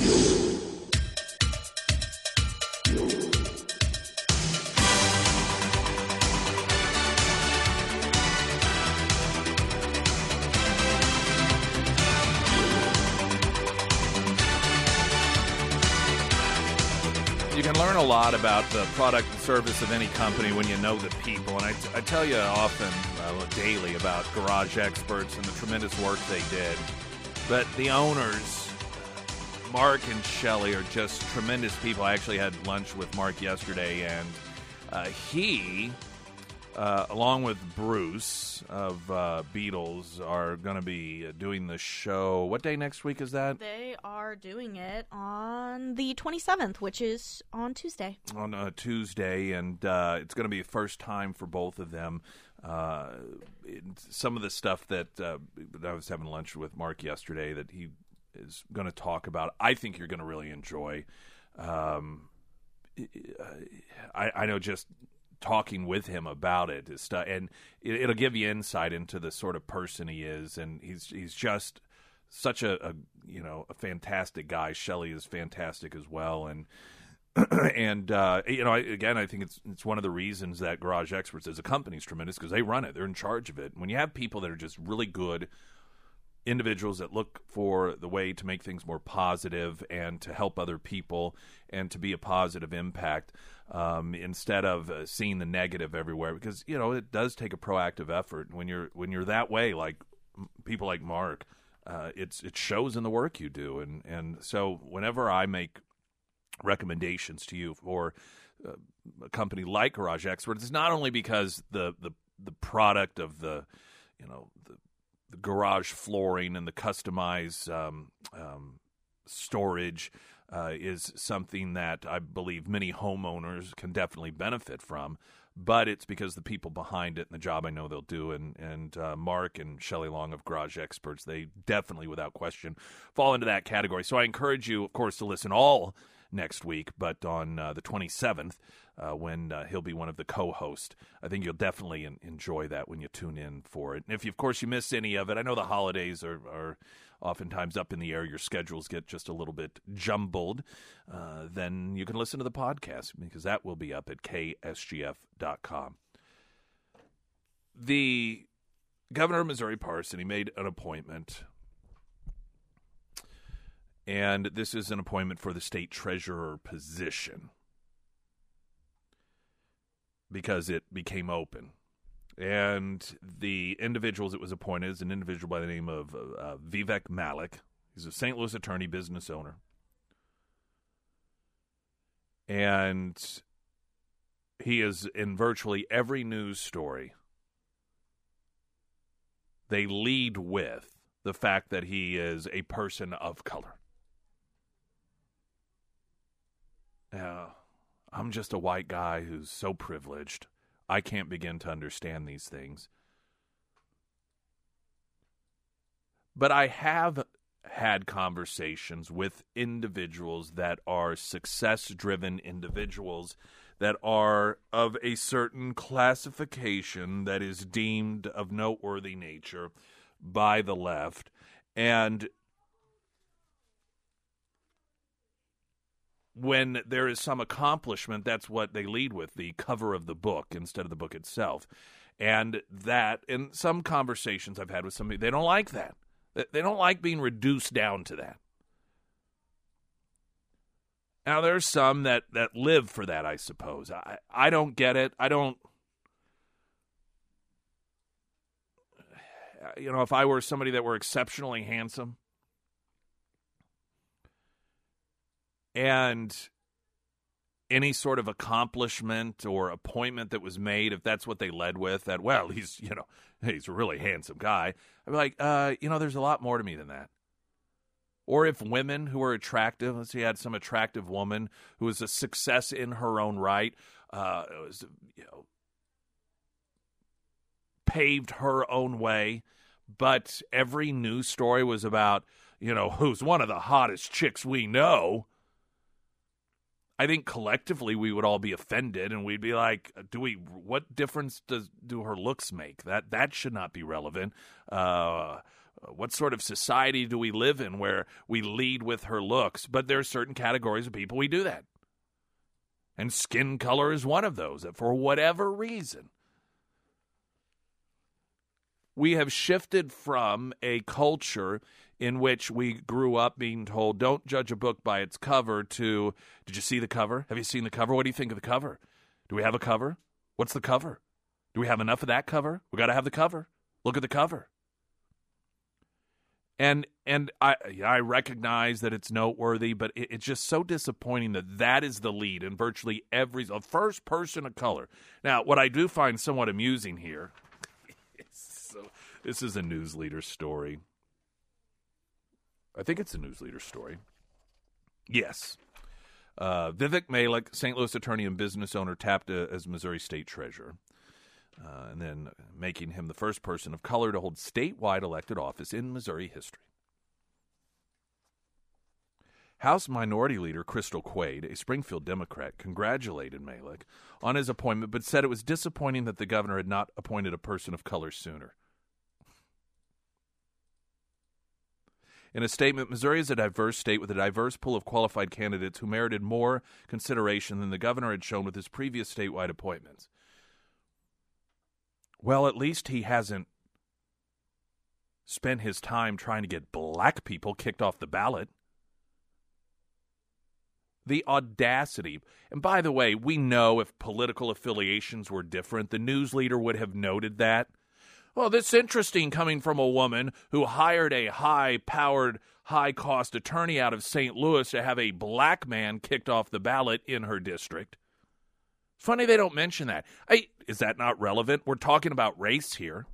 You can learn a lot about the product and service of any company when you know the people. And I, I tell you often, uh, daily, about Garage Experts and the tremendous work they did. But the owners, Mark and Shelley, are just tremendous people. I actually had lunch with Mark yesterday, and uh, he, uh, along with Bruce of uh, Beatles, are going to be doing the show. What day next week is that? They are doing it on the 27th, which is on Tuesday. on a Tuesday, and uh, it's going to be a first time for both of them. Uh, some of the stuff that uh, I was having lunch with Mark yesterday that he is going to talk about, I think you're going to really enjoy. Um, I, I know just talking with him about it is and it, it'll give you insight into the sort of person he is, and he's he's just such a, a you know a fantastic guy. Shelley is fantastic as well, and and uh, you know, I, again, I think it's it's one of the reasons that Garage Experts as a company is tremendous because they run it, they're in charge of it. When you have people that are just really good individuals that look for the way to make things more positive and to help other people and to be a positive impact um, instead of uh, seeing the negative everywhere. Because you know it does take a proactive effort. When you're when you're that way like people like Mark uh, it's it shows in the work you do. And and so whenever I make recommendations to you for uh, a company like Garage Experts it's not only because the the the product of the you know the the garage flooring and the customized um, um, storage uh, is something that I believe many homeowners can definitely benefit from. But it's because the people behind it and the job I know they'll do, and and uh, Mark and Shelley Long of Garage Experts, they definitely, without question, fall into that category. So I encourage you, of course, to listen all next week, but on uh, the 27th, uh, when uh, he'll be one of the co-hosts. I think you'll definitely en- enjoy that when you tune in for it. And if, you, of course, you miss any of it, I know the holidays are, are oftentimes up in the air. Your schedules get just a little bit jumbled. Uh, then you can listen to the podcast because that will be up at ksgf.com. The governor of Missouri Parson, he made an appointment and this is an appointment for the state treasurer position because it became open. And the individuals it was appointed is an individual by the name of uh, Vivek Malik. He's a St. Louis attorney, business owner. And he is in virtually every news story. They lead with the fact that he is a person of color. Yeah, I'm just a white guy who's so privileged. I can't begin to understand these things. But I have had conversations with individuals that are success driven individuals that are of a certain classification that is deemed of noteworthy nature by the left. And when there is some accomplishment, that's what they lead with the cover of the book instead of the book itself. And that, in some conversations I've had with somebody, they don't like that. They- don't like being reduced down to that. Now, there's some that, that live for that, I suppose. I, I don't get it. I don't. You know, if I were somebody that were exceptionally handsome, and any sort of accomplishment or appointment that was made, if that's what they led with, that well, he's you know he's a really handsome guy. I'd be like, uh, you know, there's a lot more to me than that. Or if women who are attractive, let's say you had some attractive woman who was a success in her own right, uh, was you know paved her own way, but every news story was about you know who's one of the hottest chicks we know. I think collectively we would all be offended and we'd be like, do we what difference does do her looks make? That that should not be relevant. Uh what sort of society do we live in where we lead with her looks? But there are certain categories of people we do that. And skin color is one of those, that for whatever reason, we have shifted from a culture in which we grew up being told, don't judge a book by its cover, to, did you see the cover? Have you seen the cover? What do you think of the cover? Do we have a cover? What's the cover? Do we have enough of that cover? We got to have the cover. Look at the cover. And and I I recognize that it's noteworthy, but it, it's just so disappointing that that is the lead in virtually every first person of color. Now, what I do find somewhat amusing here, so, this is a news leader story. I think it's a news leader story. Yes. Uh, Vivek Malik, St. Louis attorney and business owner, tapped uh, as Missouri state treasurer, uh, and then making him the first person of color to hold statewide elected office in Missouri history. House Minority Leader Crystal Quade, a Springfield Democrat, congratulated Malik on his appointment, but said it was disappointing that the governor had not appointed a person of color sooner. In a statement, Missouri is a diverse state with a diverse pool of qualified candidates who merited more consideration than the governor had shown with his previous statewide appointments. Well, at least he hasn't spent his time trying to get black people kicked off the ballot. The audacity. And by the way, we know if political affiliations were different, the news leader would have noted that. Well, this is interesting coming from a woman who hired a high powered, high cost attorney out of St. Louis to have a black man kicked off the ballot in her district. Funny they don't mention that. Hey, is that not relevant? We're talking about race here.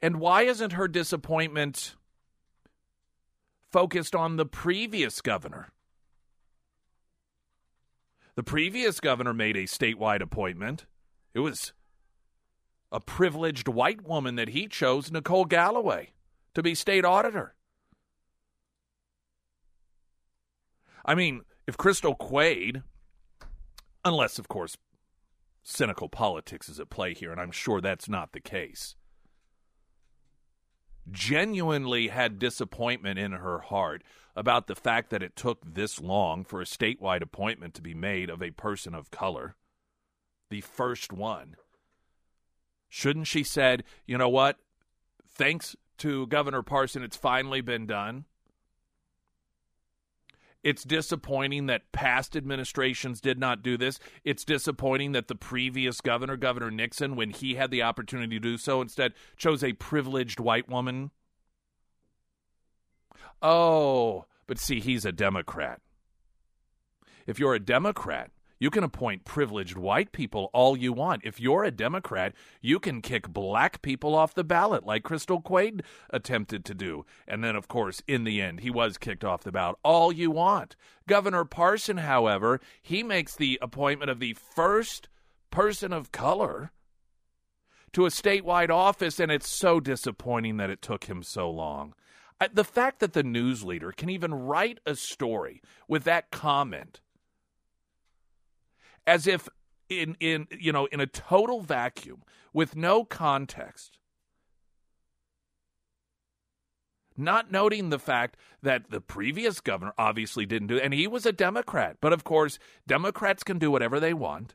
And why isn't her disappointment focused on the previous governor? The previous governor made a statewide appointment. It was a privileged white woman that he chose, Nicole Galloway, to be state auditor. I mean, if Crystal Quade, unless, of course, cynical politics is at play here, and I'm sure that's not the case, genuinely had disappointment in her heart about the fact that it took this long for a statewide appointment to be made of a person of color, the first one. Shouldn't she said, "You know what? Thanks to Governor Parson, it's finally been done." It's disappointing that past administrations did not do this. It's disappointing that the previous governor, Governor Nixon, when he had the opportunity to do so, instead chose a privileged white woman Oh, but see, he's a Democrat. If you're a Democrat, you can appoint privileged white people all you want. If you're a Democrat, you can kick black people off the ballot like Crystal Quade attempted to do. And then, of course, in the end, he was kicked off the ballot. All you want. Governor Parson, however, he makes the appointment of the first person of color to a statewide office, and it's so disappointing that it took him so long. The fact that the news leader can even write a story with that comment as if in in you know in a total vacuum with no context not noting the fact that the previous governor obviously didn't do and he was a Democrat. But of course, Democrats can do whatever they want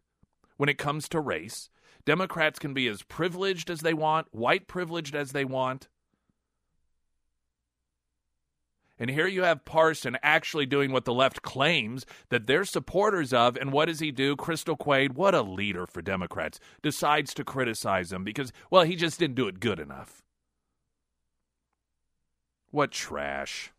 when it comes to race. Democrats can be as privileged as they want, white privileged as they want. And here you have Parson actually doing what the left claims that they're supporters of. And what does he do? Crystal Quade, what a leader for Democrats, decides to criticize him because, well, he just didn't do it good enough. What trash.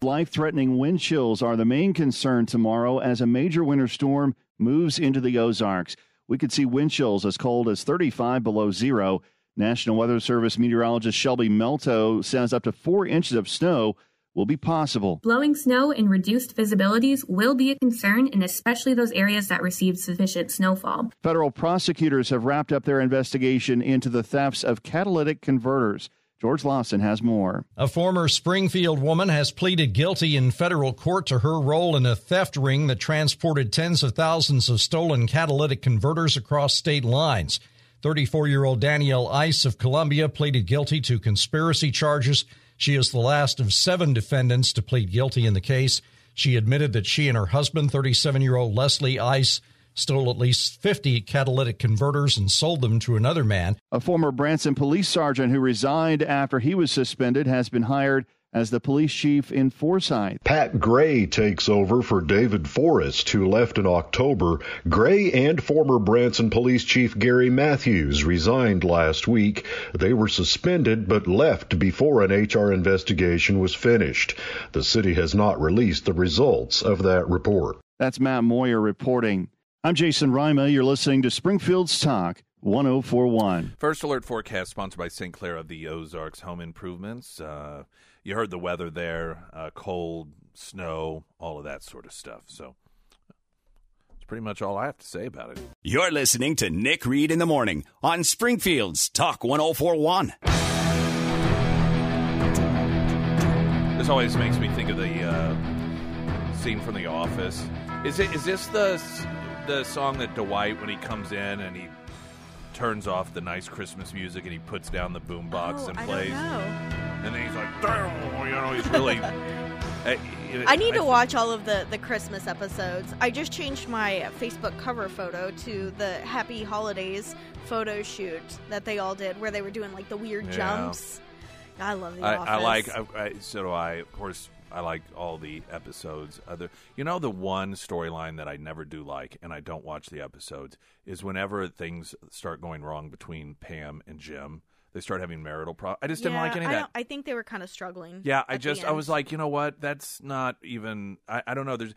Life threatening wind chills are the main concern tomorrow as a major winter storm moves into the Ozarks. We could see wind chills as cold as 35 below zero. National Weather Service meteorologist Shelby Melto says up to four inches of snow will be possible. Blowing snow and reduced visibilities will be a concern, and especially those areas that receive sufficient snowfall. Federal prosecutors have wrapped up their investigation into the thefts of catalytic converters. George Lawson has more. A former Springfield woman has pleaded guilty in federal court to her role in a theft ring that transported tens of thousands of stolen catalytic converters across state lines. 34 year old Danielle Ice of Columbia pleaded guilty to conspiracy charges. She is the last of seven defendants to plead guilty in the case. She admitted that she and her husband, 37 year old Leslie Ice, stole at least 50 catalytic converters and sold them to another man. A former Branson police sergeant who resigned after he was suspended has been hired as the police chief in Forsyth. Pat Gray takes over for David Forrest, who left in October. Gray and former Branson Police Chief Gary Matthews resigned last week. They were suspended but left before an HR investigation was finished. The city has not released the results of that report. That's Matt Moyer reporting. I'm Jason Rima. You're listening to Springfield's Talk 1041. First alert forecast sponsored by St. Clair of the Ozarks Home Improvements. Uh, you heard the weather there uh, cold, snow, all of that sort of stuff. So that's pretty much all I have to say about it. You're listening to Nick Reed in the Morning on Springfield's Talk 1041. This always makes me think of the uh, scene from The Office. Is it? Is this the the song that Dwight when he comes in and he turns off the nice Christmas music and he puts down the boombox Oh, and I plays? And then he's like, "Damn," you know, he's really. I, I need to watch all of the, the Christmas episodes. I just changed my Facebook cover photo to the Happy Holidays photo shoot that they all did, where they were doing like the weird Yeah. jumps. I love the I, Office. I like. I, I, so do I. Of course, I like all the episodes. Other, you know, the one storyline that I never do like, and I don't watch the episodes, is whenever things start going wrong between Pam and Jim. They start having marital problems. I just didn't Yeah, like any of I that. don't- I think they were kind of struggling. Yeah, I at the just I end. was like, you know what? That's not even. I, I don't know. There's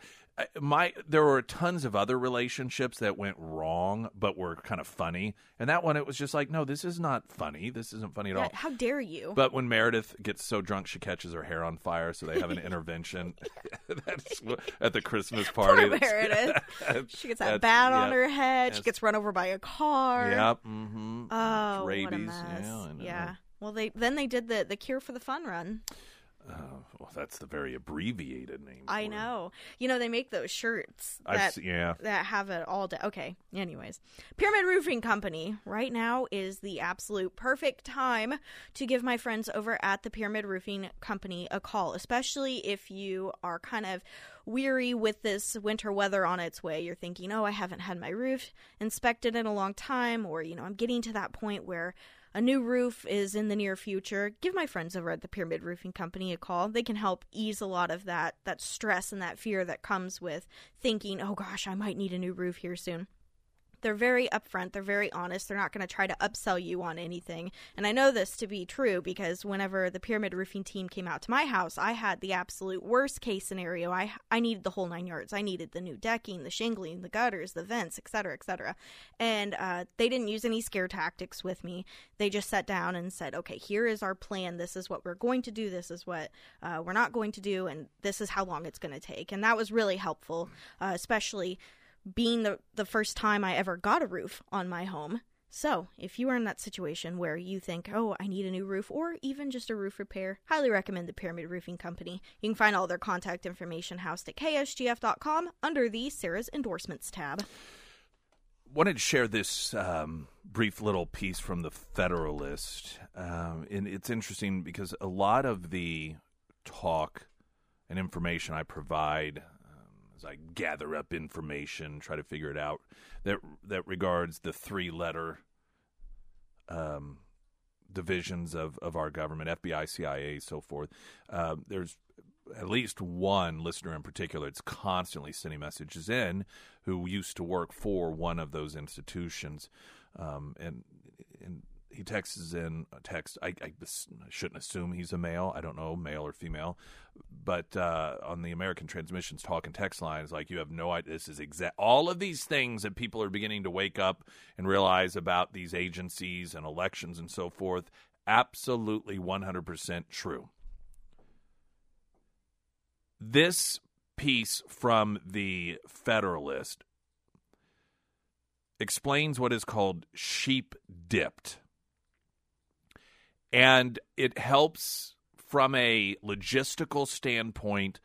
my there were tons of other relationships that went wrong, but were kind of funny. And that one, it was just like, no, this is not funny. This isn't funny at Yeah, all. how dare you? But when Meredith gets so drunk, she catches her hair on fire, so they have an intervention. That's at the Christmas party. Poor Meredith. She gets that bat on her head. She gets run over by a car. Yep. Mm-hmm. Oh, rabies. what a mess. Yeah, Yeah. Well, they then they did the the Cure for the Fun run. Oh, well, that's the very abbreviated name. I it. know. You know, they make those shirts that se- yeah. that have it all day. Okay. Anyways, Pyramid Roofing Company right now is the absolute perfect time to give my friends over at the Pyramid Roofing Company a call, especially if you are kind of weary with this winter weather on its way. You're thinking, "Oh, I haven't had my roof inspected in a long time," or you know, I'm getting to that point where a new roof is in the near future, give my friends over at the Pyramid Roofing Company a call. They can help ease a lot of that that stress and that fear that comes with thinking, "Oh gosh, I might need a new roof here soon." They're very upfront, they're very honest. They're not going to try to upsell you on anything. And I know this to be true because whenever the Pyramid Roofing team came out to my house, I had the absolute worst case scenario. I I needed the whole 9 yards. I needed the new decking, the shingling, the gutters, the vents, etc., etc. And uh, they didn't use any scare tactics with me. They just sat down and said, "Okay, here is our plan. This is what we're going to do. This is what uh, we're not going to do, and this is how long it's going to take." And that was really helpful, uh, especially being the the first time I ever got a roof on my home. So, if you are in that situation where you think, "Oh, I need a new roof," or even just a roof repair, highly recommend the Pyramid Roofing Company. You can find all their contact information housed at ksgf.com under the Sarah's Endorsements tab. wanted to share this um, brief little piece from the Federalist, um, and it's interesting because a lot of the talk and information I provide as I gather up information, try to figure it out that that regards the three-letter um, divisions of, of our government, FBI, CIA, so forth. Um, there's at least one listener in particular that's constantly sending messages in who used to work for one of those institutions, um, and and he texts in a text. I, I shouldn't assume he's a male. I don't know, male or female, but uh, on the American Transmissions talk and text lines, like you have no idea. This is exact. All of these things that people are beginning to wake up and realize about these agencies and elections and so forth. Absolutely, one hundred percent true this piece from the Federalist explains what is called sheep dipped. And it helps from a logistical standpoint,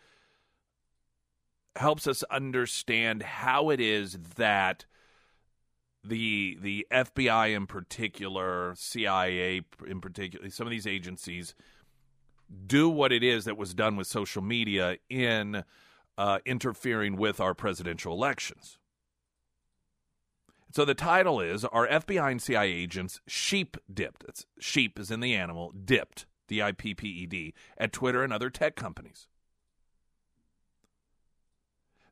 helps us understand how it is that the the FBI in particular, CIA in particular, some of these agencies do what it is that was done with social media in uh, interfering with our presidential elections. So the title is Are FBI and CIA agents sheep dipped? It's sheep is in the animal, dipped, D I P P E D, at Twitter and other tech companies.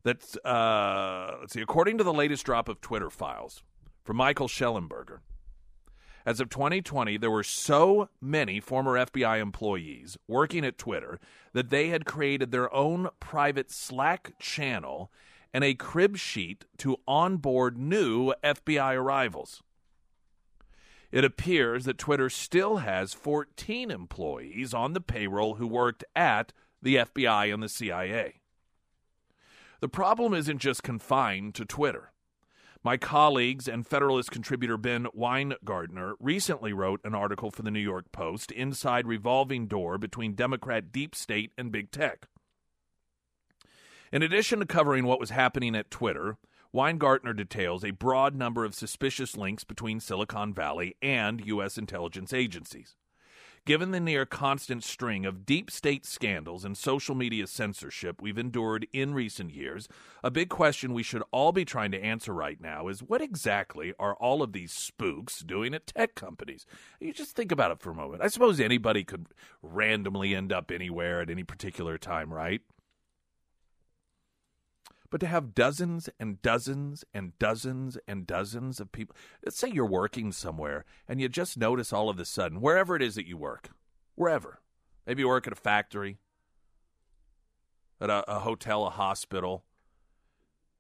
That's, uh, let's see, according to the latest drop of Twitter files from Michael Shellenberger, as of 2020, there were so many former FBI employees working at Twitter that they had created their own private Slack channel and a crib sheet to onboard new FBI arrivals. It appears that Twitter still has 14 employees on the payroll who worked at the FBI and the CIA. The problem isn't just confined to Twitter. My colleagues and Federalist contributor Ben Weingartner recently wrote an article for the New York Post, Inside Revolving Door Between Democrat Deep State and Big Tech. In addition to covering what was happening at Twitter, Weingartner details a broad number of suspicious links between Silicon Valley and U.S. intelligence agencies. Given the near constant string of deep state scandals and social media censorship we've endured in recent years, a big question we should all be trying to answer right now is what exactly are all of these spooks doing at tech companies? You just think about it for a moment. I suppose anybody could randomly end up anywhere at any particular time, right? But to have dozens and dozens and dozens and dozens of people, let's say you're working somewhere and you just notice all of a sudden, wherever it is that you work, wherever, maybe you work at a factory, at a, a hotel, a hospital,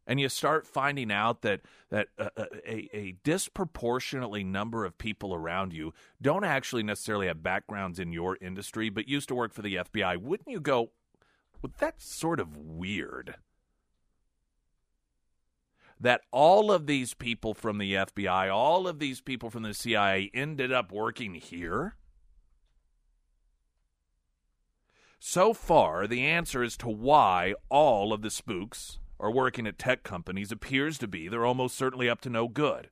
and you start finding out that that a, a, a, disproportionately number of people around you don't actually necessarily have backgrounds in your industry, but used to work for the FBI, wouldn't you go, well, that's sort of weird? That all of these people from the FBI, all of these people from the CIA ended up working here? So far, the answer as to why all of the spooks are working at tech companies appears to be they're almost certainly up to no good.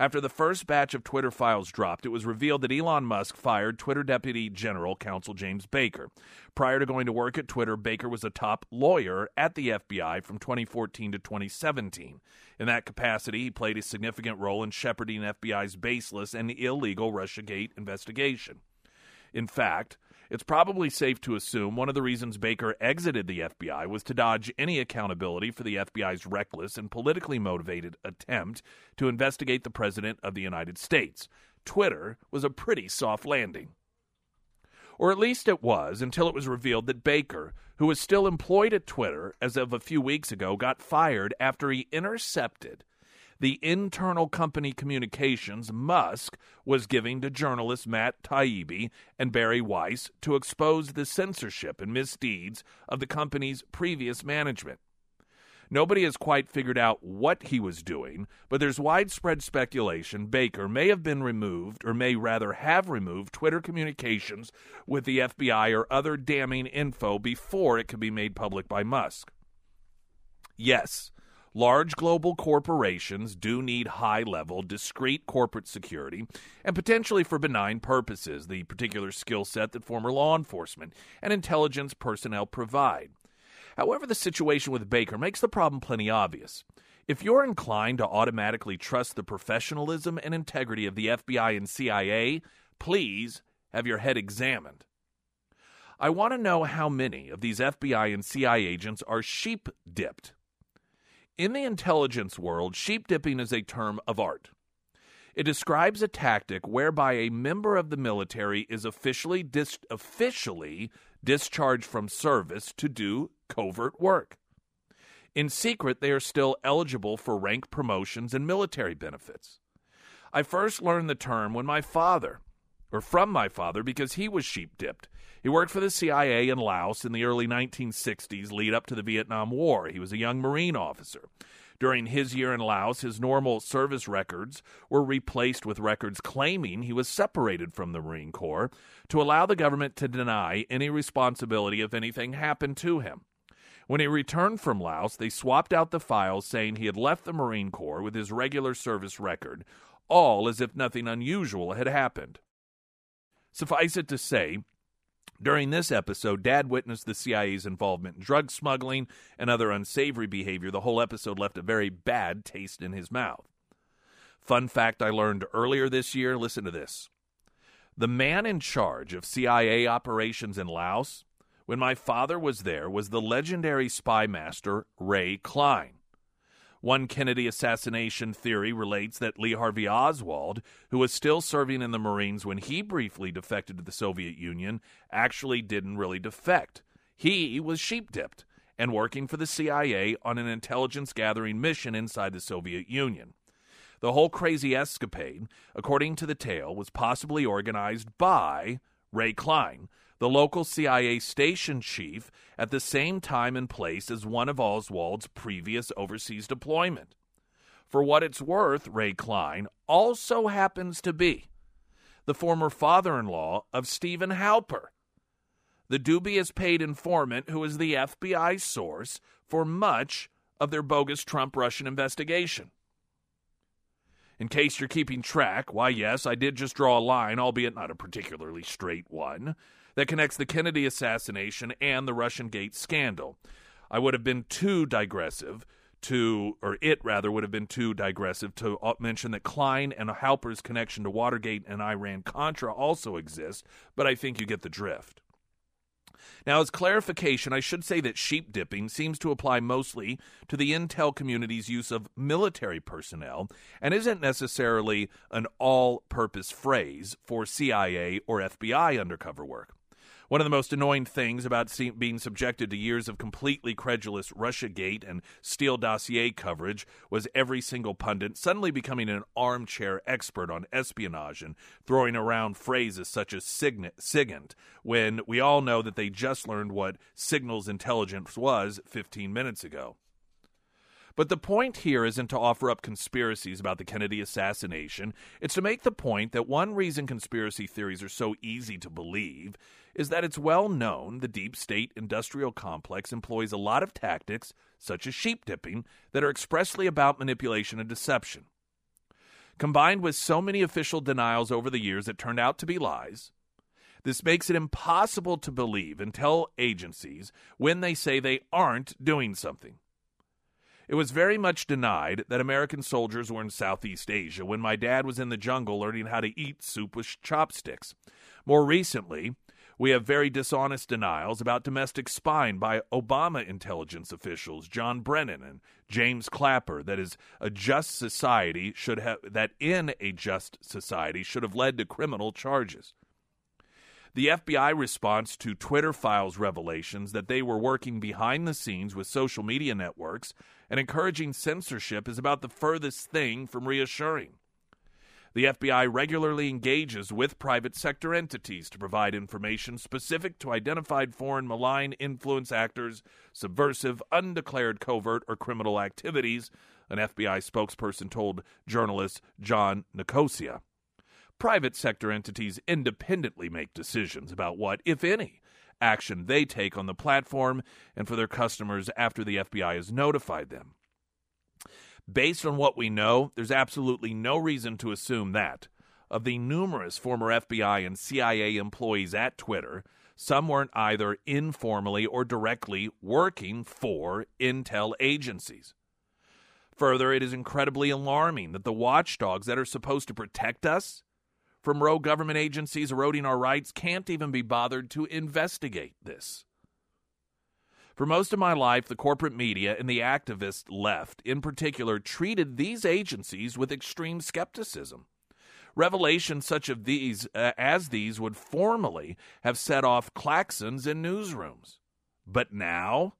After the first batch of Twitter files dropped, it was revealed that Elon Musk fired Twitter Deputy General Counsel James Baker. Prior to going to work at Twitter, Baker was a top lawyer at the FBI from 2014 to 2017. In that capacity, he played a significant role in shepherding FBI's baseless and illegal Russiagate investigation. In fact, it's probably safe to assume one of the reasons Baker exited the FBI was to dodge any accountability for the FBI's reckless and politically motivated attempt to investigate the President of the United States. Twitter was a pretty soft landing. Or at least it was until it was revealed that Baker, who was still employed at Twitter as of a few weeks ago, got fired after he intercepted the internal company communications Musk was giving to journalists Matt Taibbi and Bari Weiss to expose the censorship and misdeeds of the company's previous management. Nobody has quite figured out what he was doing, but there's widespread speculation Baker may have been removed, or may rather have removed, Twitter communications with the FBI or other damning info before it could be made public by Musk. Yes, Large global corporations do need high level, discreet corporate security, and potentially for benign purposes, the particular skill set that former law enforcement and intelligence personnel provide. However, the situation with Baker makes the problem plenty obvious. If you're inclined to automatically trust the professionalism and integrity of the FBI and CIA, please have your head examined. I want to know how many of these FBI and CIA agents are sheep dipped in the intelligence world, sheep dipping is a term of art. It describes a tactic whereby a member of the military is officially dis- officially discharged from service to do covert work. In secret, they are still eligible for rank promotions and military benefits. I first learned the term when my father, or from my father, because he was sheep dipped. He worked for the CIA in Laos in the early 1960s, lead up to the Vietnam War. He was a young Marine officer. During his year in Laos, his normal service records were replaced with records claiming he was separated from the Marine Corps to allow the government to deny any responsibility if anything happened to him. When he returned from Laos, they swapped out the files saying he had left the Marine Corps with his regular service record, all as if nothing unusual had happened. Suffice it to say, during this episode, Dad witnessed the CIA's involvement in drug smuggling and other unsavory behavior. The whole episode left a very bad taste in his mouth. Fun fact I learned earlier this year listen to this. The man in charge of CIA operations in Laos, when my father was there, was the legendary spy master Ray Cline. One Kennedy assassination theory relates that Lee Harvey Oswald, who was still serving in the Marines when he briefly defected to the Soviet Union, actually didn't really defect. He was sheep dipped and working for the CIA on an intelligence gathering mission inside the Soviet Union. The whole crazy escapade, according to the tale, was possibly organized by Ray Cline, the local CIA station chief at the same time and place as one of Oswald's previous overseas deployment. For what it's worth, Ray Cline also happens to be the former father in law of Stephen Halper, the dubious paid informant who is the FBI source for much of their bogus Trump Russian investigation. In case you're keeping track, why, yes, I did just draw a line, albeit not a particularly straight one, that connects the Kennedy assassination and the Russiagate scandal. I would have been too digressive to, or it rather would have been too digressive to uh, mention that Cline and Halper's connection to Watergate and Iran Contra also exist, but I think you get the drift. Now, as clarification, I should say that sheep dipping seems to apply mostly to the intel community's use of military personnel and isn't necessarily an all purpose phrase for CIA or FBI undercover work. One of the most annoying things about being subjected to years of completely credulous Russiagate and Steele dossier coverage was every single pundit suddenly becoming an armchair expert on espionage and throwing around phrases such as SIGINT, when we all know that they just learned what signals intelligence was 15 minutes ago. But the point here isn't to offer up conspiracies about the Kennedy assassination. It's to make the point that one reason conspiracy theories are so easy to believe is that it's well known the deep state industrial complex employs a lot of tactics, such as sheep dipping, that are expressly about manipulation and deception. Combined with so many official denials over the years that turned out to be lies, this makes it impossible to believe intel agencies when they say they aren't doing something. It was very much denied that American soldiers were in Southeast Asia when my dad was in the jungle learning how to eat soup with chopsticks. More recently, we have very dishonest denials about domestic spying by Obama intelligence officials John Brennan and James Clapper that is a just society should have that in a just society should have led to criminal charges. The FBI response to Twitter files revelations that they were working behind the scenes with social media networks and encouraging censorship is about the furthest thing from reassuring. The FBI regularly engages with private sector entities to provide information specific to identified foreign malign influence actors, subversive, undeclared covert, or criminal activities, an FBI spokesperson told journalist John Nicosia. Private sector entities independently make decisions about what, if any, action they take on the platform and for their customers after the FBI has notified them. Based on what we know, there's absolutely no reason to assume that, of the numerous former FBI and CIA employees at Twitter, some weren't either informally or directly working for intel agencies. Further, it is incredibly alarming that the watchdogs that are supposed to protect us from rogue government agencies eroding our rights can't even be bothered to investigate this. For most of my life, the corporate media and the activist left, in particular, treated these agencies with extreme skepticism. Revelations such of these uh, as these would formally have set off claxons in newsrooms. But now,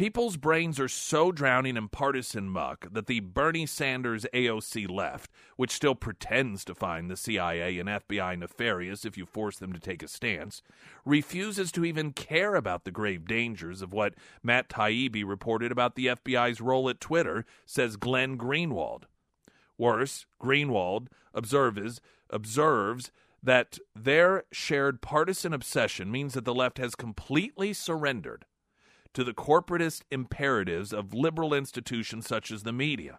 People's brains are so drowning in partisan muck that the Bernie Sanders AOC left, which still pretends to find the CIA and FBI nefarious if you force them to take a stance, refuses to even care about the grave dangers of what Matt Taibbi reported about the FBI's role at Twitter, says Glenn Greenwald. Worse, Greenwald observes, observes that their shared partisan obsession means that the left has completely surrendered to the corporatist imperatives of liberal institutions such as the media.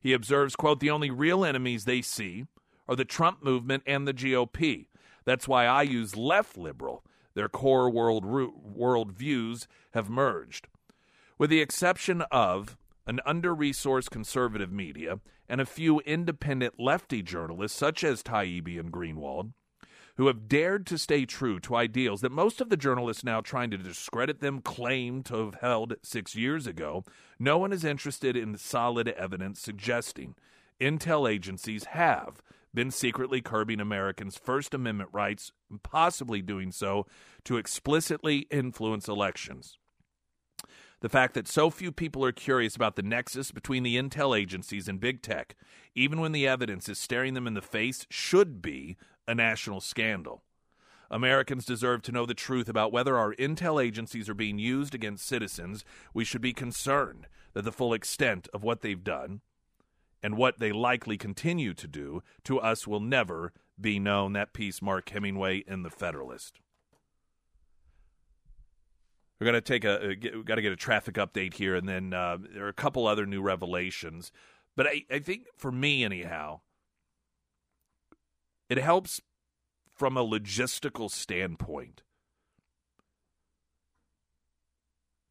He observes, quote, the only real enemies they see are the Trump movement and the GOP. That's why I use left liberal. Their core world world views have merged. With the exception of an under resourced conservative media and a few independent lefty journalists such as Taibbi and Greenwald, who have dared to stay true to ideals that most of the journalists now trying to discredit them claim to have held six years ago, no one is interested in solid evidence suggesting intel agencies have been secretly curbing Americans' First Amendment rights, possibly doing so to explicitly influence elections. The fact that so few people are curious about the nexus between the intel agencies and big tech, even when the evidence is staring them in the face, should be a national scandal. Americans deserve to know the truth about whether our intel agencies are being used against citizens. We should be concerned that the full extent of what they've done and what they likely continue to do to us will never be known. That piece, Mark Hemingway in The Federalist. We're going to take a, we've got to get a traffic update here, and then uh, there are a couple other new revelations. But I, I think for me, anyhow, it helps from a logistical standpoint.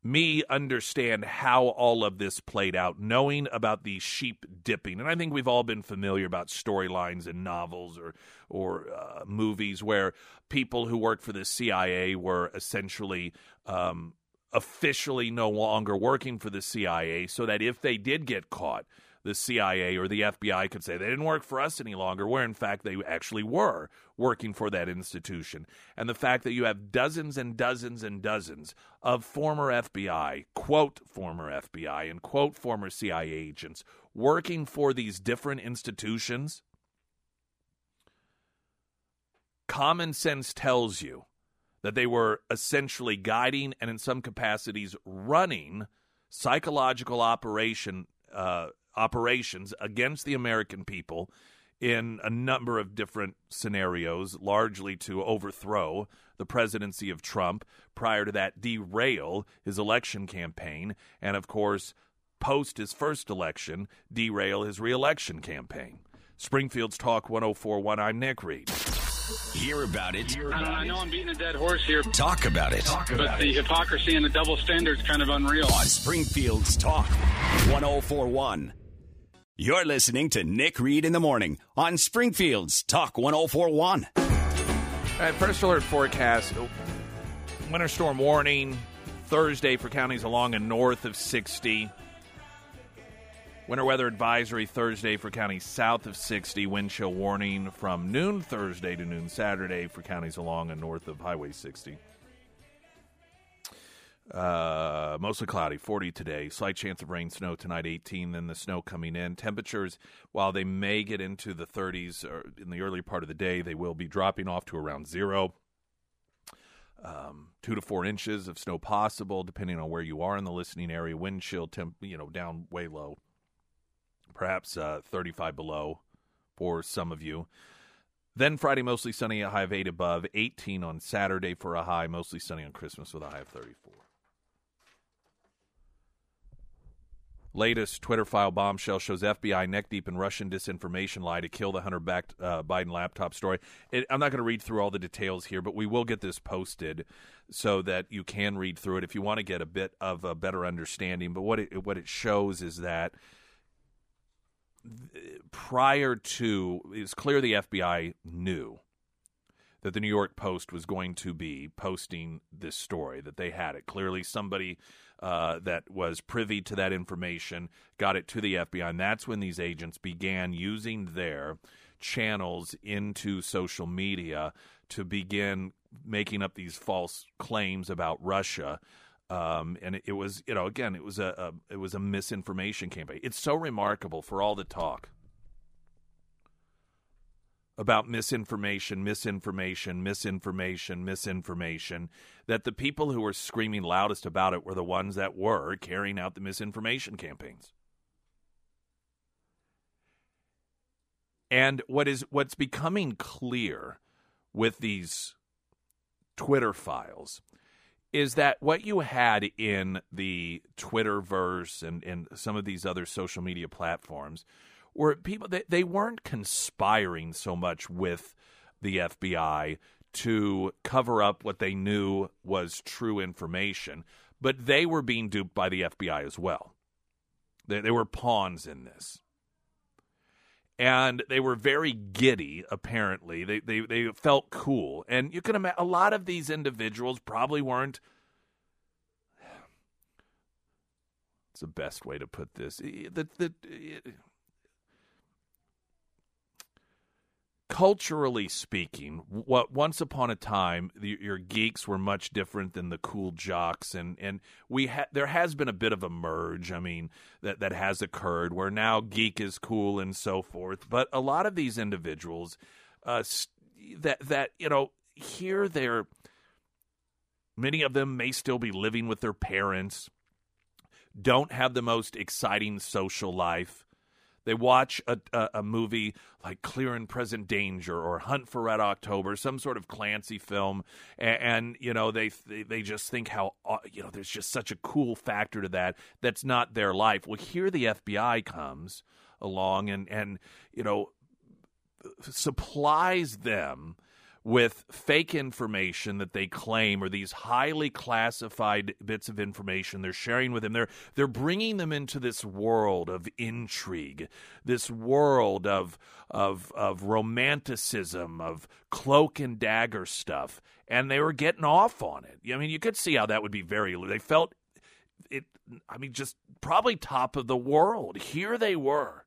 Me understand how all of this played out, knowing about the sheep dipping, and I think we've all been familiar about storylines in novels or or uh, movies where people who worked for the CIA were essentially um, officially no longer working for the CIA, so that if they did get caught, the CIA or the FBI could say they didn't work for us any longer, where in fact they actually were working for that institution. And the fact that you have dozens and dozens and dozens of former FBI, quote, former FBI, and quote, former CIA agents working for these different institutions, common sense tells you that they were essentially guiding and in some capacities running psychological operation uh, operations against the American people in a number of different scenarios, largely to overthrow the presidency of Trump, prior to that, derail his election campaign, and of course, post his first election, derail his reelection campaign. Springfield's Talk 1041, I'm Nick Reed. Hear about it. I, I, know I'm beating a dead horse here. Talk about it. Talk about but the it. hypocrisy and the double standards kind of unreal. On Springfield's Talk 1041. You're listening to Nick Reed in the Morning on Springfield's Talk 1041. All right, first alert forecast winter storm warning Thursday for counties along and north of 60. Winter weather advisory Thursday for counties south of 60. Wind chill warning from noon Thursday to noon Saturday for counties along and north of Highway 60. Uh, mostly cloudy, 40 today. Slight chance of rain, snow tonight, 18. Then the snow coming in. Temperatures, while they may get into the 30s or in the early part of the day, they will be dropping off to around zero. Um, two to four inches of snow possible, depending on where you are in the listening area. Wind chill, temp, you know, down way low, perhaps uh, 35 below for some of you. Then Friday, mostly sunny, a high of 8 above, 18 on Saturday for a high, mostly sunny on Christmas with a high of 34. Latest Twitter file bombshell shows FBI neck deep in Russian disinformation lie to kill the Hunter uh, Biden laptop story. It, I'm not going to read through all the details here, but we will get this posted so that you can read through it if you want to get a bit of a better understanding. But what it, what it shows is that prior to, it's clear the FBI knew that the New York Post was going to be posting this story, that they had it. Clearly, somebody uh, that was privy to that information got it to the FBI, and that's when these agents began using their channels into social media to begin making up these false claims about Russia. Um, and it, was, you know, again, it was a, a it was a misinformation campaign. It's so remarkable for all the talk about misinformation, misinformation, misinformation, misinformation, that the people who were screaming loudest about it were the ones that were carrying out the misinformation campaigns. And what is what's becoming clear with these Twitter files is that what you had in the Twitterverse and, and some of these other social media platforms were people they, they weren't conspiring so much with the FBI to cover up what they knew was true information, but they were being duped by the FBI as well. They, they were pawns in this. And they were very giddy, apparently. They, they, they felt cool. And you can imagine a lot of these individuals probably weren't. It's the best way to put this. The, the, culturally speaking, what once upon a time the, your geeks were much different than the cool jocks, and and we ha- there has been a bit of a merge. I mean that that has occurred where now geek is cool and so forth. But a lot of these individuals, uh, that that you know here they're many of them may still be living with their parents, don't have the most exciting social life they watch a, a, a, movie like Clear and Present Danger or Hunt for Red October, some sort of Clancy film, and, and you know they, they they just think how uh, you know there's just such a cool factor to that that's not their life. Well, here the FBI comes along and and you know supplies them with fake information that they claim or these highly classified bits of information they're sharing with them. They're they're bringing them into this world of intrigue, this world of of of romanticism, of cloak and dagger stuff, and they were getting off on it. I mean, you could see how that would be very. They felt it. I mean, just probably top of the world. Here they were,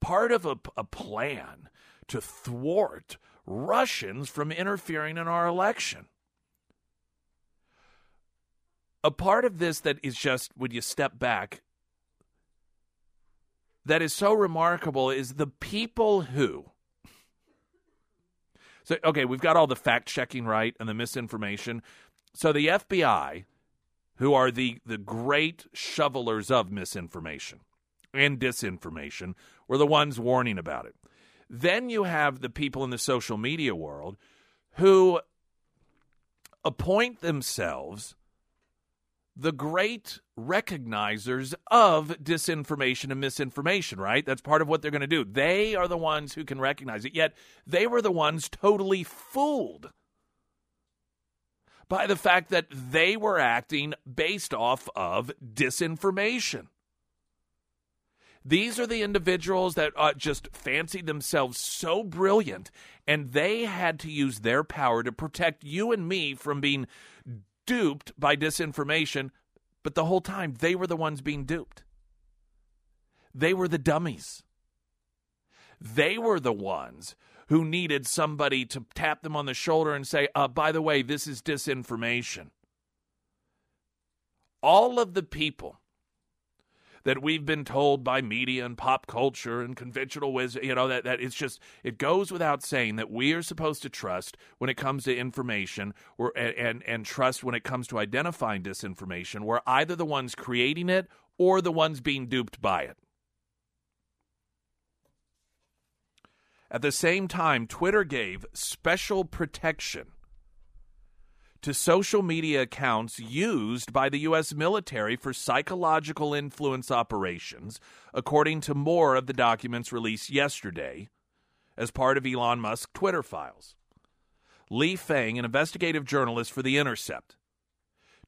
part of a, a plan to thwart Russians from interfering in our election. A part of this that is just, when you step back, that is so remarkable is the people who. So, okay, we've got all the fact checking right and the misinformation. So, the FBI, who are the, the great shovelers of misinformation and disinformation, were the ones warning about it. Then you have the people in the social media world who appoint themselves the great recognizers of disinformation and misinformation, right? That's part of what they're going to do. They are the ones who can recognize it, yet they were the ones totally fooled by the fact that they were acting based off of disinformation. These are the individuals that uh, just fancied themselves so brilliant, and they had to use their power to protect you and me from being duped by disinformation. But the whole time, they were the ones being duped. They were the dummies. They were the ones who needed somebody to tap them on the shoulder and say, uh, by the way, this is disinformation. All of the people that we've been told by media and pop culture and conventional wisdom, you know, that, that it's just, it goes without saying that we are supposed to trust when it comes to information or, and, and, and trust when it comes to identifying disinformation. We're either the ones creating it or the ones being duped by it. At the same time, Twitter gave special protection to social media accounts used by the U.S. military for psychological influence operations, according to more of the documents released yesterday as part of Elon Musk's Twitter files. Lee Fang, an investigative journalist for The Intercept,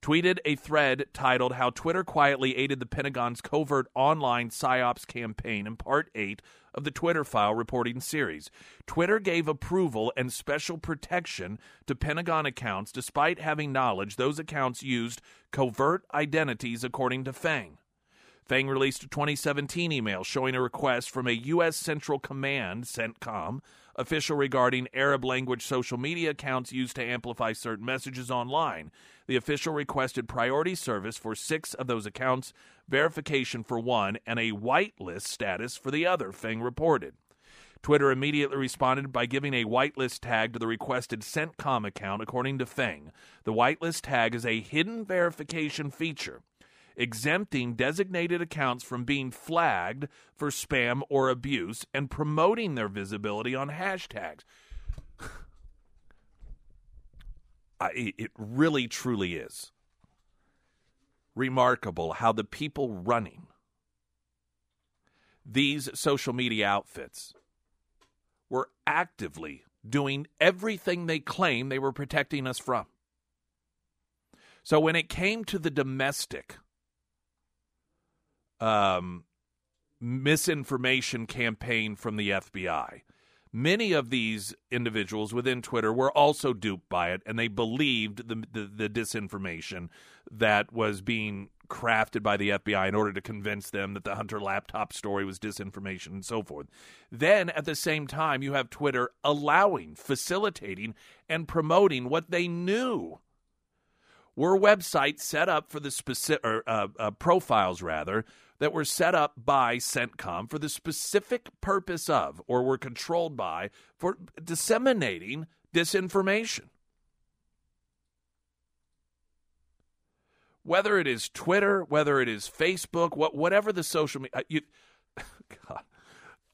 tweeted a thread titled How Twitter Quietly Aided the Pentagon's Covert Online PSYOPs Campaign in Part 8 of the Twitter file reporting series. Twitter gave approval and special protection to Pentagon accounts despite having knowledge those accounts used covert identities, according to Fang. Fang released a 2017 email showing a request from a U.S. Central Command, CENTCOM, official regarding Arab language social media accounts used to amplify certain messages online. The official requested priority service for six of those accounts, verification for one, and a whitelist status for the other, Feng reported. Twitter immediately responded by giving a whitelist tag to the requested CENTCOM account, according to Feng. The whitelist tag is a hidden verification feature exempting designated accounts from being flagged for spam or abuse and promoting their visibility on hashtags. I, it really truly is remarkable how the people running these social media outfits were actively doing everything they claim they were protecting us from. So when it came to the domestic um, misinformation campaign from the FBI, many of these individuals within Twitter were also duped by it, and they believed the, the, the disinformation that was being crafted by the FBI in order to convince them that the Hunter laptop story was disinformation and so forth. Then at the same time, you have Twitter allowing, facilitating, and promoting what they knew were websites set up for the specific or uh, uh, profiles rather that were set up by CENTCOM for the specific purpose of, or were controlled by, for disseminating disinformation. Whether it is Twitter, whether it is Facebook, what, whatever the social media, uh, you, God,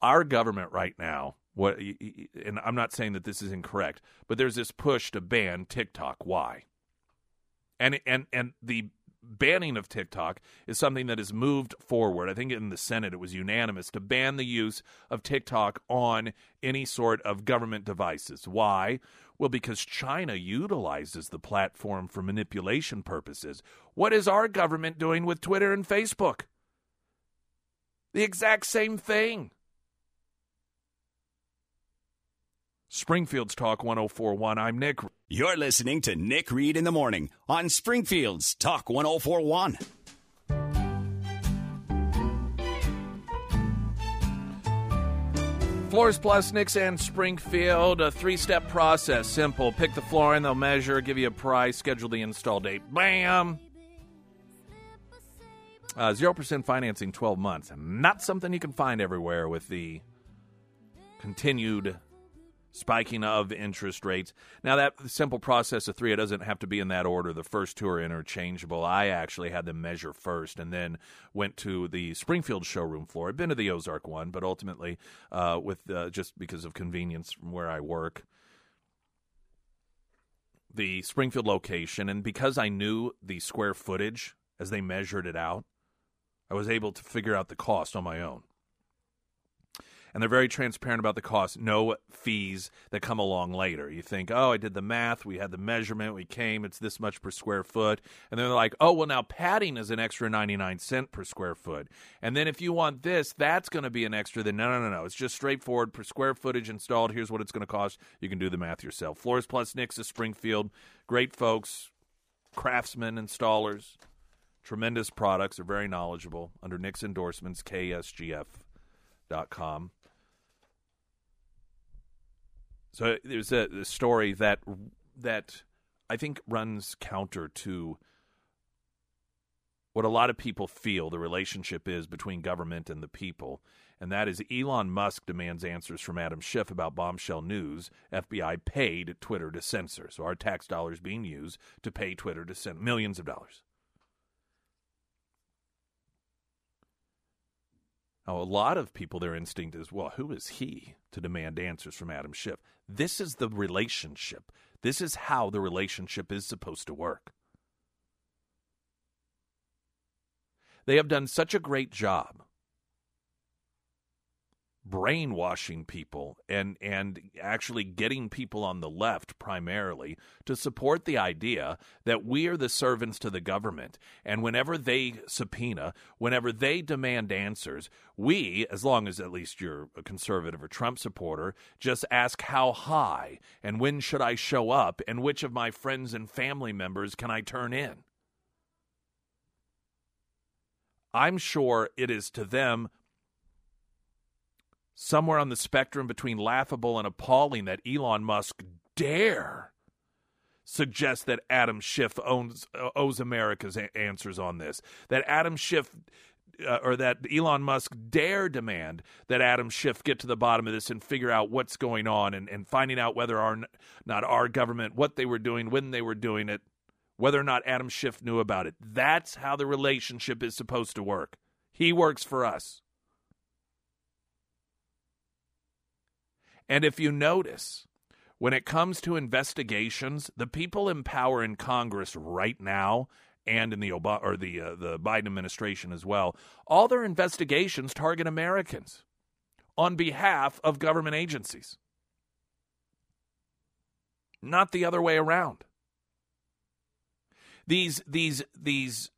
our government right now, what, and I'm not saying that this is incorrect, but there's this push to ban TikTok. Why? And and and the banning of TikTok is something that has moved forward. I think in the Senate it was unanimous to ban the use of TikTok on any sort of government devices. Why? Well, because China utilizes the platform for manipulation purposes. What is our government doing with Twitter and Facebook? The exact same thing. Springfield's Talk 1041. I'm Nick. You're listening to Nick Reed in the Morning on Springfield's Talk 1041. Floors Plus, Nicks and Springfield, a three step process. Simple. Pick the flooring, they'll measure, give you a price, schedule the install date. Bam! Uh, 0% financing 12 months. Not something you can find everywhere with the continued spiking of interest rates. Now, that simple process of three, it doesn't have to be in that order. The first two are interchangeable. I actually had them measure first and then went to the Springfield showroom floor. I've been to the Ozark one, but ultimately, uh, with uh, just because of convenience from where I work, the Springfield location, and because I knew the square footage as they measured it out, I was able to figure out the cost on my own and they're very transparent about the cost. No fees that come along later. You think, oh, I did the math, we had the measurement, we came, it's this much per square foot, and then they're like, oh, well, now padding is an extra ninety nine cent per square foot, and then if you want this, that's going to be an extra. Then no, no, no, no, it's just straightforward per square footage installed. Here's what it's going to cost. You can do the math yourself. Floors Plus Nicks of Springfield, great folks, craftsmen, installers tremendous products. They're very knowledgeable. Under Nick's endorsements, ksgf.com. So there's a, a story that that I think runs counter to what a lot of people feel the relationship is between government and the people, and that is Elon Musk demands answers from Adam Schiff about bombshell news FBI paid Twitter to censor. So our tax dollars being used to pay Twitter to send millions of dollars. Now, a lot of people, their instinct is, well, who is he to demand answers from Adam Schiff? This is the relationship. This is how the relationship is supposed to work. They have done such a great job brainwashing people and and actually getting people on the left primarily to support the idea that we are the servants to the government. And whenever they subpoena whenever they demand answers we as long as at least you're a conservative or Trump supporter just ask how high and when should I show up and which of my friends and family members can I turn in? I'm sure it is to them somewhere on the spectrum between laughable and appalling that Elon Musk dare suggest that Adam Schiff owns uh, owes America's a- answers on this. That Adam Schiff uh, or that Elon Musk dare demand that Adam Schiff get to the bottom of this and figure out what's going on and, and finding out whether our not our government what they were doing when they were doing it whether or not Adam Schiff knew about it. That's how the relationship is supposed to work. He works for us. And if you notice, when it comes to investigations, the people in power in Congress right now and in the Obama or the uh, the Biden administration as well, all their investigations target Americans on behalf of government agencies. Not the other way around. These these these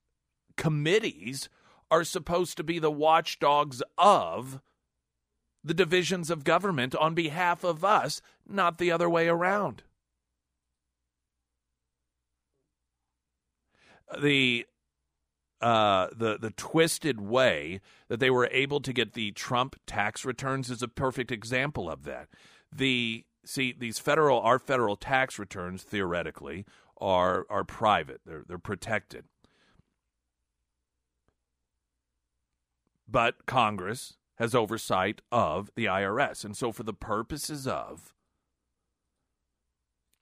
committees are supposed to be the watchdogs of the divisions of government on behalf of us, not the other way around. The uh, the the twisted way that they were able to get the Trump tax returns is a perfect example of that. The see these federal our federal tax returns theoretically are are private. They're they're protected. But Congress has oversight of the IRS. And so, for the purposes of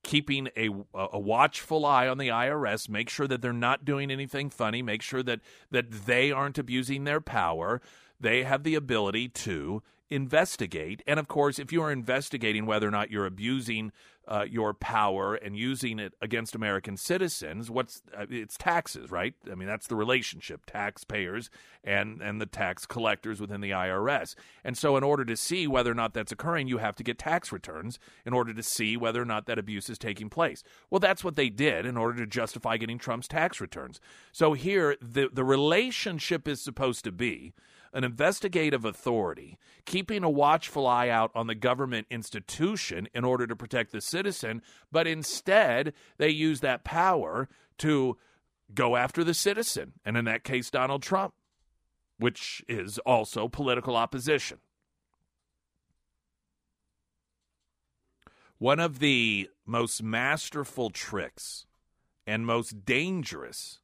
keeping a, a watchful eye on the IRS, make sure that they're not doing anything funny, make sure that, that they aren't abusing their power, they have the ability to investigate. And of course, if you are investigating whether or not you're abusing uh, your power and using it against American citizens, what's uh, it's taxes, right? I mean, that's the relationship: taxpayers and and the tax collectors within the IRS. And so, in order to see whether or not that's occurring, you have to get tax returns in order to see whether or not that abuse is taking place. Well, that's what they did in order to justify getting Trump's tax returns. So here, the the relationship is supposed to be an investigative authority keeping a watchful eye out on the government institution in order to protect the citizen, but instead they use that power to go after the citizen, and in that case, Donald Trump, which is also political opposition. One of the most masterful tricks and most dangerous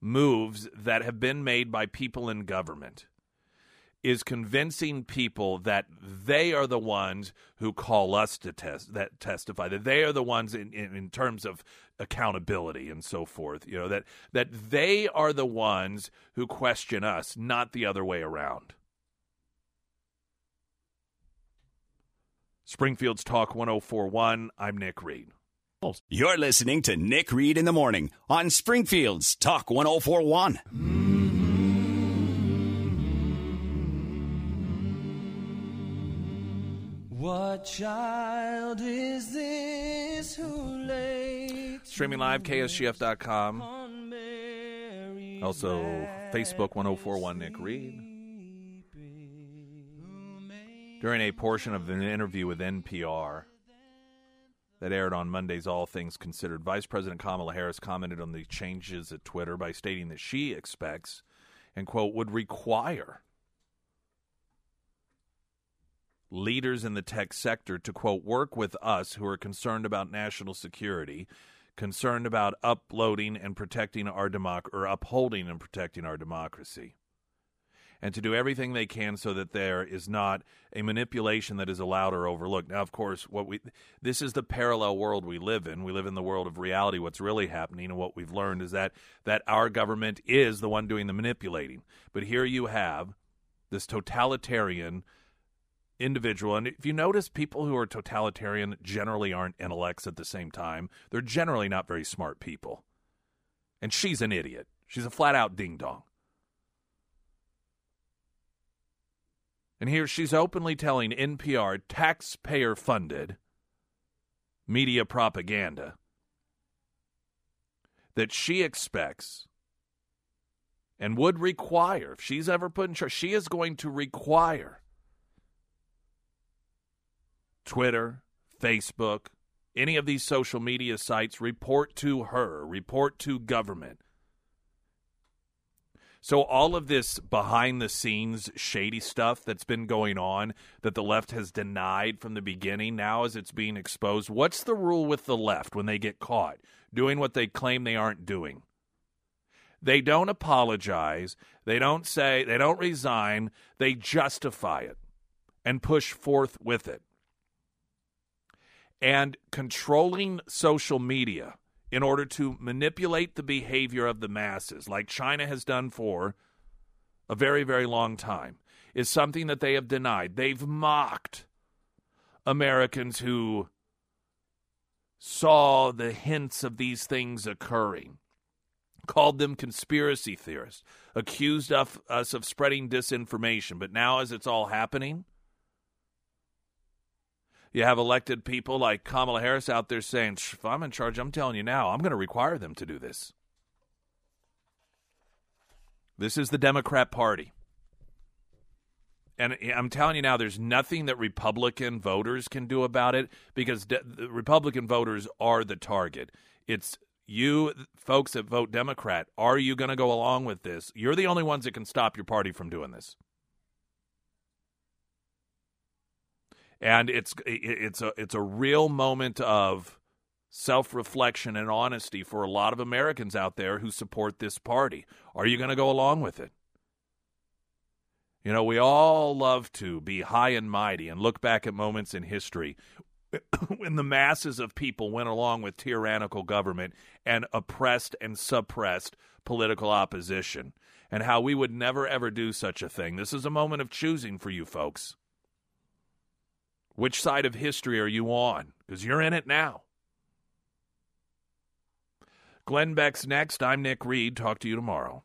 moves that have been made by people in government is convincing people that they are the ones who call us to test that testify that they are the ones in, in, in, terms of accountability and so forth you know that that they are the ones who question us not the other way around. Springfield's Talk 1041 I'm Nick Reed you're listening to Nick Reed in the Morning on Springfield's Talk 1041. What child is this who lay Streaming live, KSGF.com. Also, Facebook 1041 Nick Reed. During a portion of an interview with NPR, that aired on Monday's All Things Considered. Vice President Kamala Harris commented on the changes at Twitter by stating that she expects and, quote, would require leaders in the tech sector to, quote, work with us who are concerned about national security, concerned about uploading and protecting our democ- or upholding and protecting our democracy and to do everything they can so that there is not a manipulation that is allowed or overlooked. Now, of course, what we this is the parallel world we live in. We live in the world of reality. What's really happening and what we've learned is that that our government is the one doing the manipulating. But here you have this totalitarian individual. And if you notice, people who are totalitarian generally aren't intellects at the same time. They're generally not very smart people. And she's an idiot. She's a flat out ding dong. And here she's openly telling NPR taxpayer funded media propaganda that she expects and would require, if she's ever put in charge, she is going to require Twitter, Facebook, any of these social media sites report to her, report to government so all of this behind the scenes shady stuff that's been going on that the left has denied from the beginning now as it's being exposed, what's the rule with the left when they get caught doing what they claim they aren't doing? They don't apologize, they don't say, they don't resign, they justify it and push forth with it. And controlling social media in order to manipulate the behavior of the masses, like China has done for a very, very long time, is something that they have denied. They've mocked Americans who saw the hints of these things occurring, called them conspiracy theorists, accused of, us of spreading disinformation. But now, as it's all happening, you have elected people like Kamala Harris out there saying, if I'm in charge, I'm telling you now, I'm going to require them to do this. This is the Democrat Party. And I'm telling you now, there's nothing that Republican voters can do about it because de- Republican voters are the target. It's you folks that vote Democrat. Are you going to go along with this? You're the only ones that can stop your party from doing this. And it's it's a it's a real moment of self-reflection and honesty for a lot of Americans out there who support this party. Are you going to go along with it? You know, we all love to be high and mighty and look back at moments in history when the masses of people went along with tyrannical government and oppressed and suppressed political opposition, and how we would never ever do such a thing. This is a moment of choosing for you folks. Which side of history are you on? Because you're in it now. Glenn Beck's next. I'm Nick Reed. Talk to you tomorrow.